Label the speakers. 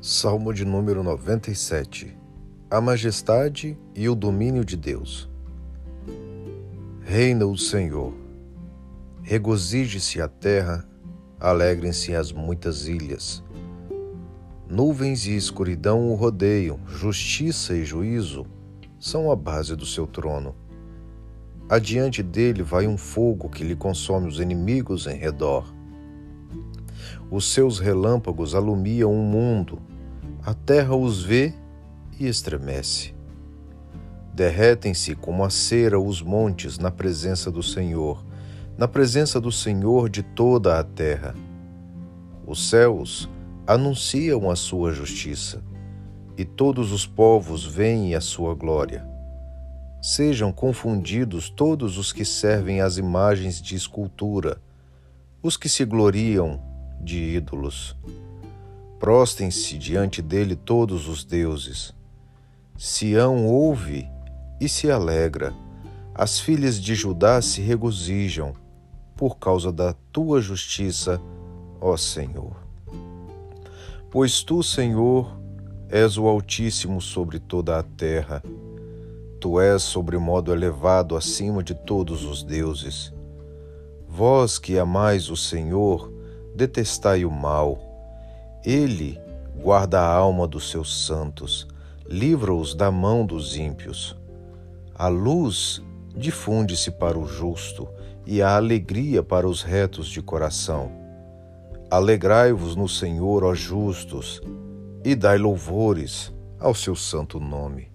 Speaker 1: Salmo de número 97 A majestade e o domínio de Deus. Reina o Senhor. Regozije-se a terra, alegrem-se as muitas ilhas. Nuvens e escuridão o rodeiam, justiça e juízo são a base do seu trono. Adiante dele vai um fogo que lhe consome os inimigos em redor. Os seus relâmpagos alumiam o mundo, a terra os vê e estremece. Derretem-se como a cera os montes na presença do Senhor, na presença do Senhor de toda a terra. Os céus anunciam a sua justiça, e todos os povos veem a sua glória. Sejam confundidos todos os que servem às imagens de escultura, os que se gloriam de ídolos. Prostem-se diante dele todos os deuses. Sião ouve e se alegra, as filhas de Judá se regozijam, por causa da tua justiça, ó Senhor. Pois tu, Senhor, és o Altíssimo sobre toda a terra. Tu és sobre modo elevado acima de todos os deuses. Vós que amais o Senhor, detestai o mal ele guarda a alma dos seus santos, livra-os da mão dos ímpios. A luz difunde-se para o justo e a alegria para os retos de coração. Alegrai-vos no Senhor, ó justos, e dai louvores ao seu santo nome.